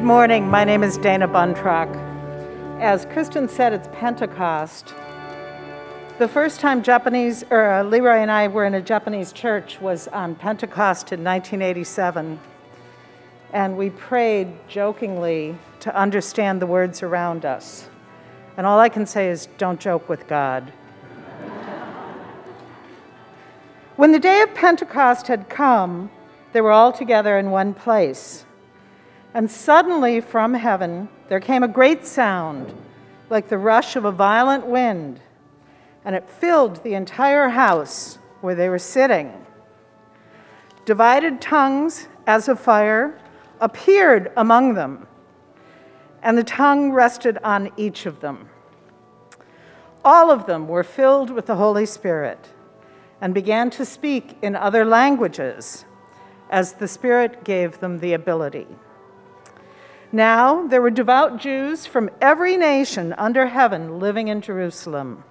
Good morning. My name is Dana Buntrock. As Kristin said, it's Pentecost. The first time Japanese, or uh, Leroy and I were in a Japanese church was on Pentecost in 1987. And we prayed jokingly to understand the words around us. And all I can say is don't joke with God. when the day of Pentecost had come, they were all together in one place. And suddenly from heaven there came a great sound, like the rush of a violent wind, and it filled the entire house where they were sitting. Divided tongues as of fire appeared among them, and the tongue rested on each of them. All of them were filled with the Holy Spirit and began to speak in other languages as the Spirit gave them the ability. Now there were devout Jews from every nation under heaven living in Jerusalem.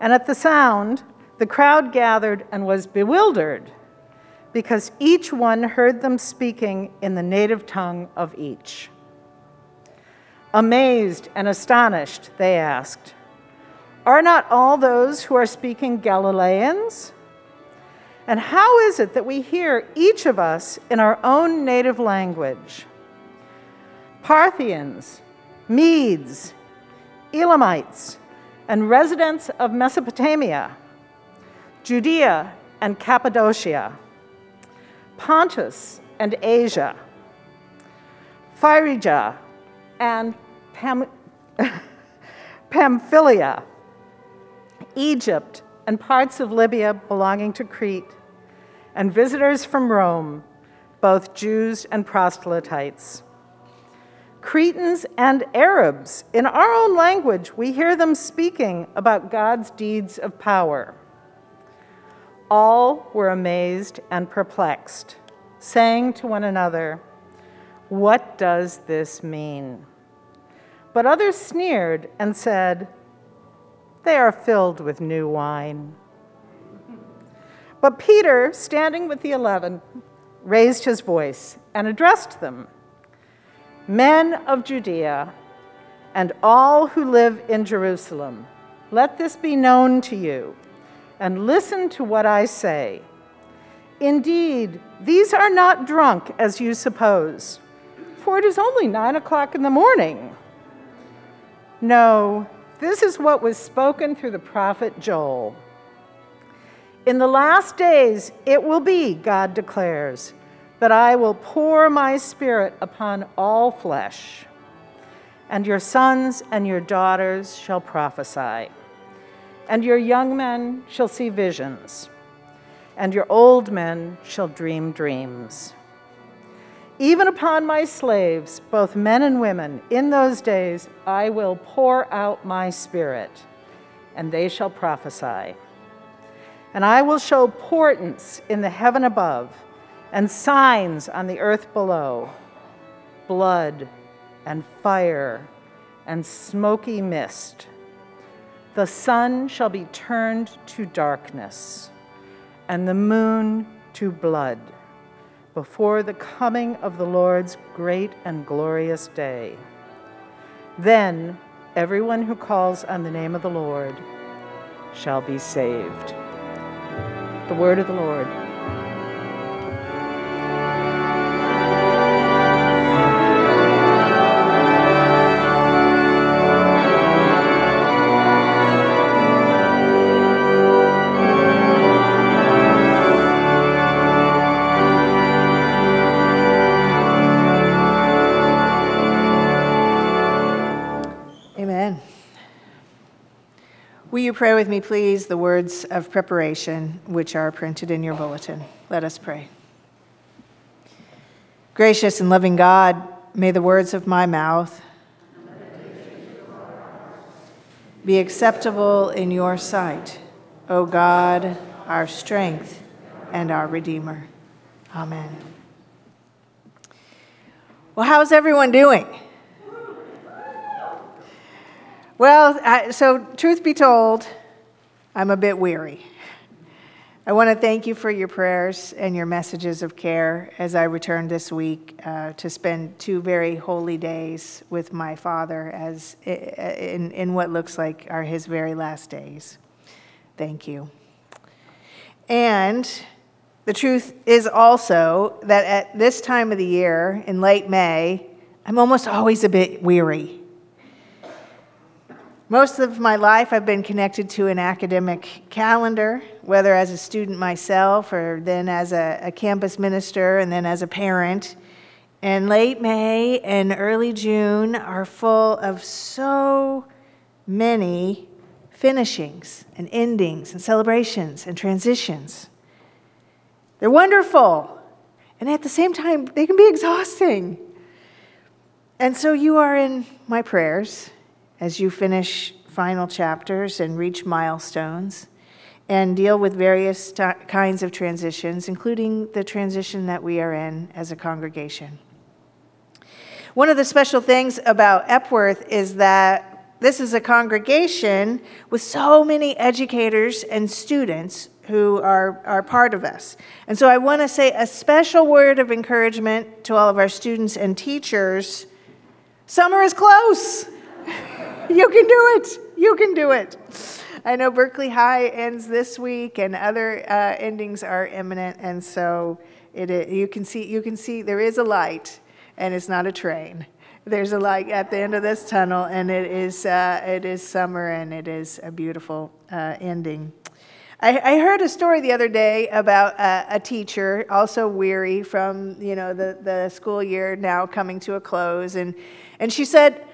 And at the sound, the crowd gathered and was bewildered because each one heard them speaking in the native tongue of each. Amazed and astonished, they asked, Are not all those who are speaking Galileans? And how is it that we hear each of us in our own native language? Parthians, Medes, Elamites, and residents of Mesopotamia, Judea and Cappadocia, Pontus and Asia, Phrygia and Pam- Pamphylia, Egypt and parts of Libya belonging to Crete, and visitors from Rome, both Jews and proselytes. Cretans and Arabs, in our own language, we hear them speaking about God's deeds of power. All were amazed and perplexed, saying to one another, What does this mean? But others sneered and said, They are filled with new wine. But Peter, standing with the eleven, raised his voice and addressed them Men of Judea, and all who live in Jerusalem, let this be known to you, and listen to what I say. Indeed, these are not drunk as you suppose, for it is only nine o'clock in the morning. No, this is what was spoken through the prophet Joel. In the last days it will be, God declares, that I will pour my spirit upon all flesh, and your sons and your daughters shall prophesy, and your young men shall see visions, and your old men shall dream dreams. Even upon my slaves, both men and women, in those days I will pour out my spirit, and they shall prophesy. And I will show portents in the heaven above, and signs on the earth below blood and fire and smoky mist. The sun shall be turned to darkness, and the moon to blood before the coming of the Lord's great and glorious day. Then everyone who calls on the name of the Lord shall be saved. The word of the Lord. Pray with me, please, the words of preparation which are printed in your bulletin? Let us pray. Gracious and loving God, may the words of my mouth be acceptable in your sight, O God, our strength and our Redeemer. Amen. Well, how's everyone doing? Well, I, so truth be told, I'm a bit weary. I want to thank you for your prayers and your messages of care as I return this week uh, to spend two very holy days with my father as in, in what looks like are his very last days. Thank you. And the truth is also that at this time of the year, in late May, I'm almost always a bit weary. Most of my life, I've been connected to an academic calendar, whether as a student myself or then as a, a, campus minister and then as a parent. And late May and early June are full of so many finishings and endings and celebrations and transitions. They're wonderful, and at the same time, they can be exhausting. And so you are in my prayers as you finish final chapters and reach milestones and deal with various t- kinds of transitions, including the transition that we are in as a congregation. One of the special things about Epworth is that this is a congregation with so many educators and students who are, are part of us. And so I want to say a special word of encouragement to all of our students and teachers. Summer is close. you can do it. You can do it. I know Berkeley High ends this week, and other uh, endings are imminent, and so it, you can see you can see there is a light, and it's not a train, There's a light at the end of this tunnel, and it is, uh, it is summer, and it is a beautiful uh, ending. I, I, heard a story the other day about a, a, teacher, also weary from you know the, the school year now coming to a close, and, and she said,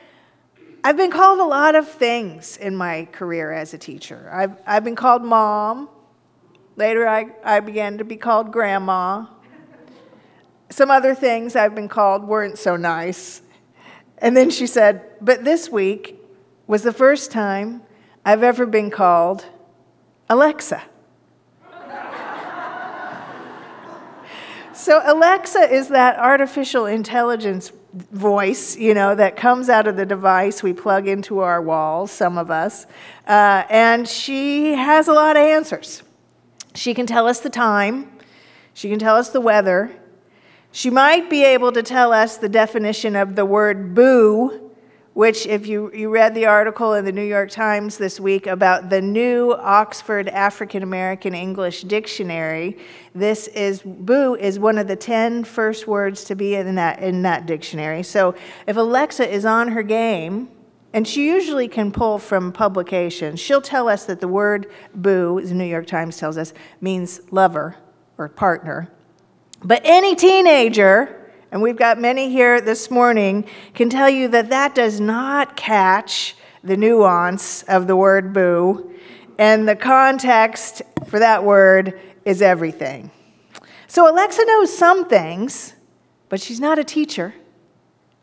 I've been called a lot of things in my career as a teacher. I've, I've been called mom. Later, I, I began to be called grandma. Some other things I've been called weren't so nice. And then she said, But this week was the first time I've ever been called Alexa. so, Alexa is that artificial intelligence voice, you know, that comes out of the device we plug into our walls, some of us. Uh, and she has a lot of answers. She can tell us the time, she can tell us the weather, she might be able to tell us the definition of the word boo which, if you, you read the article in the New York Times this week about the new Oxford African American English Dictionary, this is boo is one of the 10 first words to be in that, in that dictionary. So if Alexa is on her game, and she usually can pull from publications, she'll tell us that the word boo, as the New York Times tells us, means lover or partner. But any teenager, and we've got many here this morning, can tell you that that does not catch the nuance of the word boo, and the context for that word is everything. So Alexa knows some things, but she's not a teacher.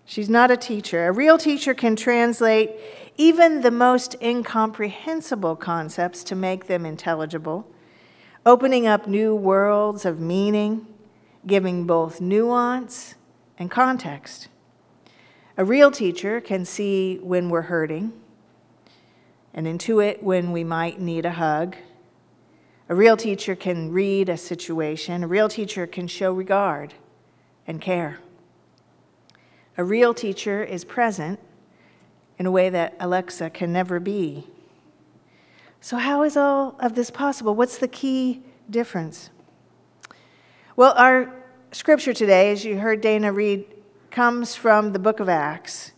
She's not a teacher. A real teacher can translate even the most incomprehensible concepts to make them intelligible, opening up new worlds of meaning, giving both nuance and context. A real teacher can see when we're hurting and intuit when we might need a hug. A real teacher can read a situation. A real teacher can show regard and care. A real teacher is present in a way that Alexa can never be. So, how is all of this possible? What's the key difference? Well, our scripture today, as you heard Dana read, comes from the book of Acts.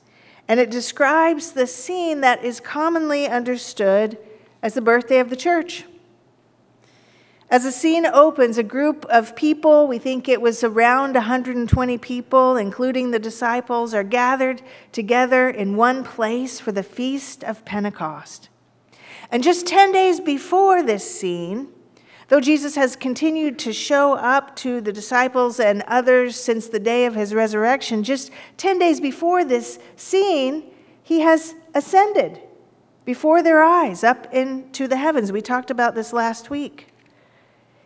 And it describes the scene that is commonly understood as the birthday of the church. As the scene opens, a group of people, we think it was around 120 people, including the disciples, are gathered together in one place for the feast of Pentecost. And just 10 days before this scene, Though Jesus has continued to show up to the disciples and others since the day of his resurrection, just 10 days before this scene, he has ascended before their eyes up into the heavens. We talked about this last week.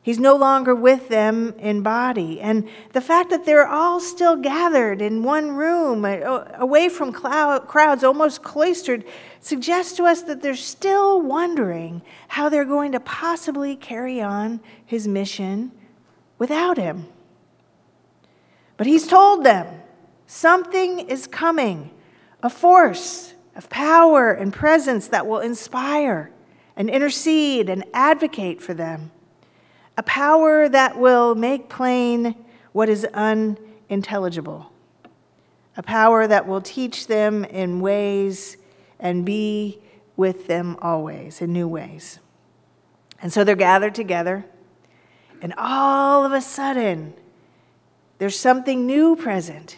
He's no longer with them in body. And the fact that they're all still gathered in one room, away from crowds, almost cloistered, suggests to us that they're still wondering how they're going to possibly carry on his mission without him. But he's told them something is coming, a force of power and presence that will inspire and intercede and advocate for them a power that will make plain what is unintelligible, a power that will teach them in ways and be with them always in new ways. And so they're gathered together, and all of a sudden, there's something new present.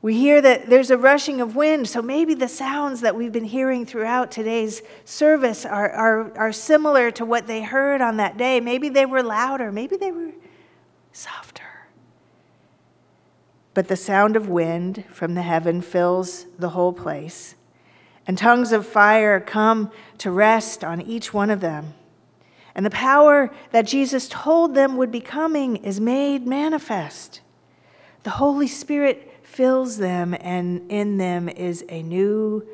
We hear that there's a rushing of wind, so maybe the sounds that we've been hearing throughout today's service are, are, are similar to what they heard on that day. Maybe they were louder, maybe they were softer. But the sound of wind from the heaven fills the whole place, and tongues of fire come to rest on each one of them. And the power that Jesus told them would be coming is made manifest. The Holy Spirit fills them, and in them is a new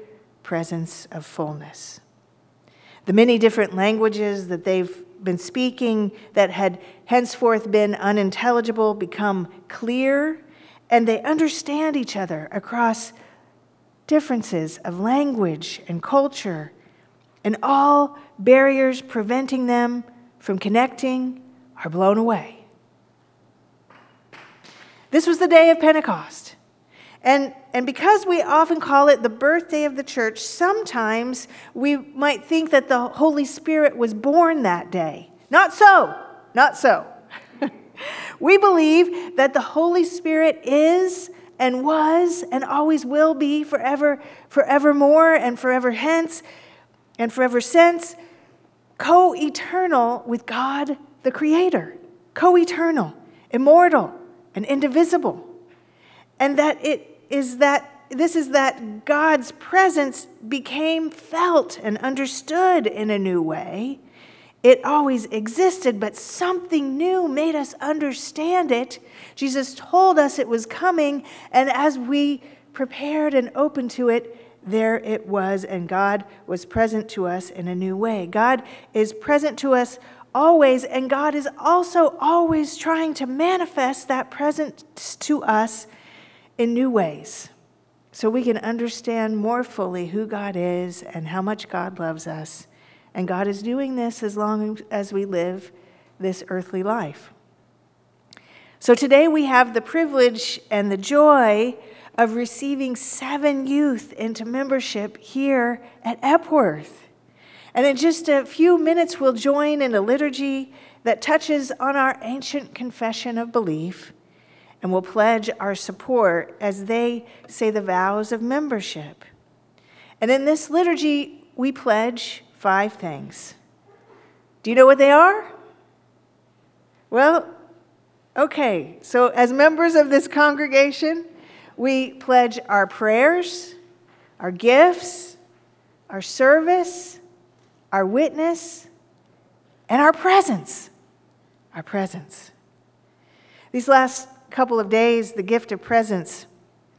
presence of fullness. The many different languages that they've been speaking that had henceforth been unintelligible become clear, and they understand each other across differences of language and culture, and all barriers preventing them from connecting are blown away. This was the day of Pentecost. And, and because we often call it the birthday of the church, sometimes we might think that the Holy Spirit was born that day. Not so, not so. we believe that the Holy Spirit is and was and always will be forever, forevermore and forever hence and forever since, co eternal with God the Creator, co eternal, immortal, and indivisible. And that it is that this is that God's presence became felt and understood in a new way. It always existed, but something new made us understand it. Jesus told us it was coming, and as we prepared and opened to it, there it was, and God was present to us in a new way. God is present to us always, and God is also always trying to manifest that presence to us in new ways so we can understand more fully who God is and how much God loves us. And God is doing this as long as we live this earthly life. So today we have the privilege and the joy of receiving seven youth into membership here at Epworth. And in just a few minutes, we'll join in a liturgy that touches on our ancient confession of belief and will pledge our support as they say the vows of membership. And in this liturgy, we pledge five things. Do you know what they are? Well, okay, so as members of this congregation, we pledge our prayers, our gifts, our service, our witness, and our presence. Our presence. These last couple of days, the gift of presence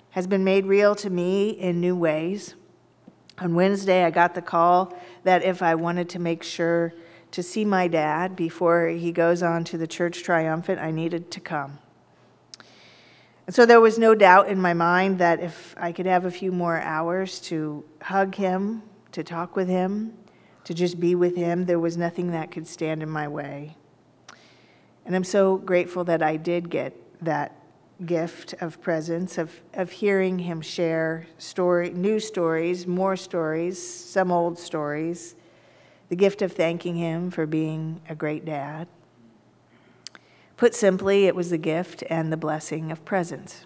has been made real to me in new ways. On Wednesday, I got the call that if I wanted to make sure to see my dad before he goes on to the church triumphant, I needed to come. And so there was no doubt in my mind that if I could have a few more hours to hug him, to talk with him, to just be with him, there was nothing that could stand in my way. And I'm so grateful that I did get that gift of presence, of, of hearing him share story, new stories, more stories, some old stories, the gift of thanking him for being a great dad. Put simply, it was the gift and the blessing of presence.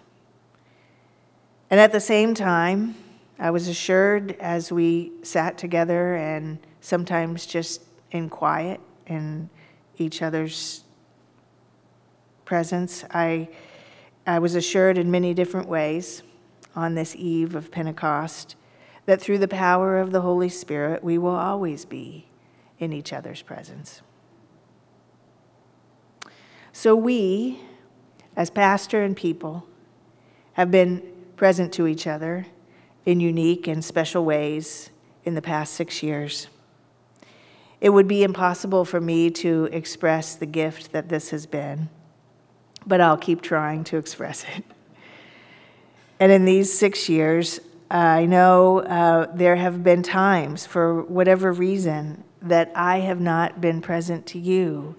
And at the same time, I was assured as we sat together and sometimes just in quiet in each other's presence. I, I was assured in many different ways on this eve of Pentecost that through the power of the Holy Spirit, we will always be in each other's presence. So we, as pastor and people, have been present to each other in unique and special ways in the past six years. It would be impossible for me to express the gift that this has been but I'll keep trying to express it. And in these six years, I know uh, there have been times, for whatever reason, that I have not been present to you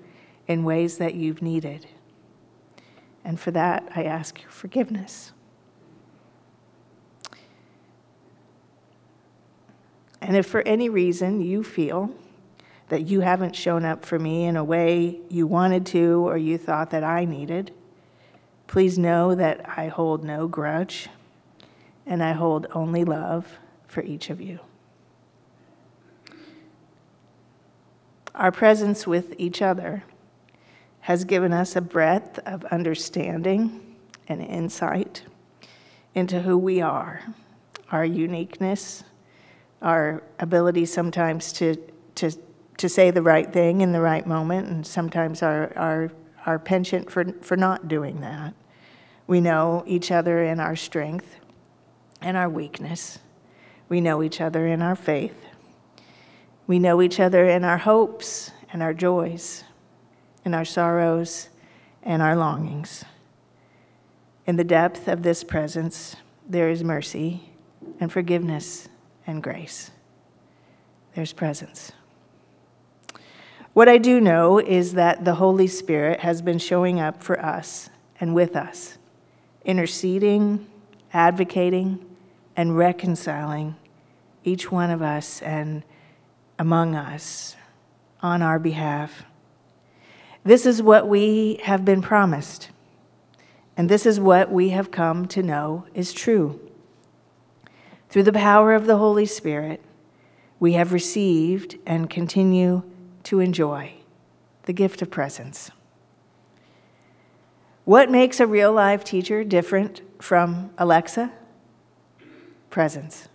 in ways that you've needed. And for that, I ask your forgiveness. And if for any reason you feel that you haven't shown up for me in a way you wanted to or you thought that I needed, please know that I hold no grudge and I hold only love for each of you. Our presence with each other has given us a breadth of understanding and insight into who we are, our uniqueness, our ability sometimes to, to to say the right thing in the right moment, and sometimes our, our, our penchant for, for not doing that. We know each other in our strength and our weakness. We know each other in our faith. We know each other in our hopes and our joys, in our sorrows and our longings. In the depth of this presence, there is mercy and forgiveness and grace. There's presence. What I do know is that the Holy Spirit has been showing up for us and with us, interceding advocating and reconciling each one of us and among us on our behalf. This is what we have been promised, and this is what we have come to know is true. Through the power of the Holy Spirit, we have received and continue to enjoy the gift of presence. What makes a real life teacher different from Alexa? Presence.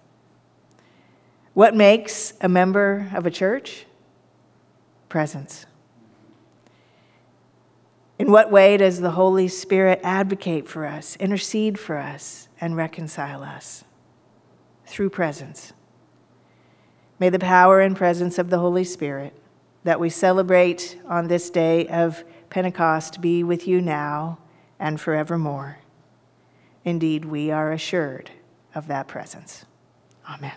What makes a member of a church? Presence. In what way does the Holy Spirit advocate for us, intercede for us, and reconcile us? Through presence. May the power and presence of the Holy Spirit that we celebrate on this day of Pentecost be with you now and forevermore. Indeed, we are assured of that presence. Amen.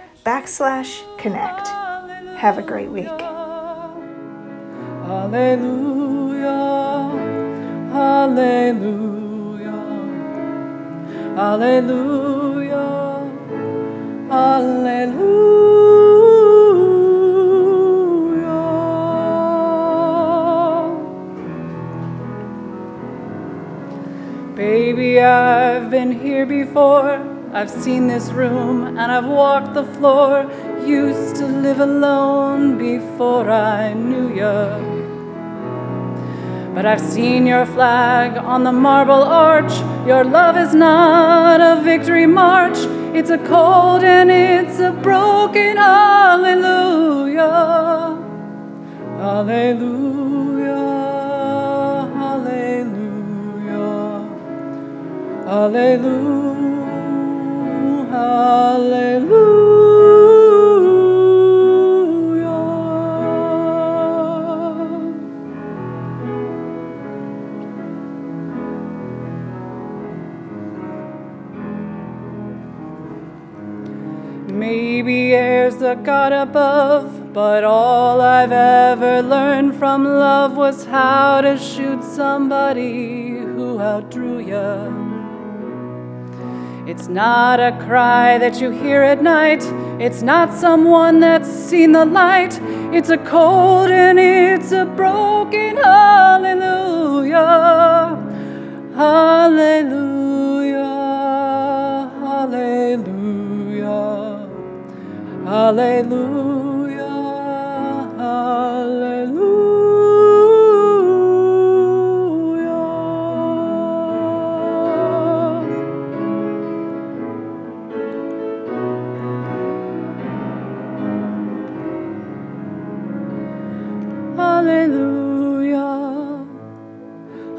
backslash connect. Have a great week. Hallelujah. Hallelujah. Hallelujah. Hallelujah. Baby, I've been here before. I've seen this room and I've walked the floor. Used to live alone before I knew ya. But I've seen your flag on the marble arch. Your love is not a victory march. It's a cold and it's a broken hallelujah. Hallelujah. Hallelujah. Hallelujah. Maybe there's a God above, but all I've ever learned from love was how to shoot somebody who outdrew you. It's not a cry that you hear at night. It's not someone that's seen the light. It's a cold and it's a broken hallelujah. Hallelujah. Hallelujah. Hallelujah.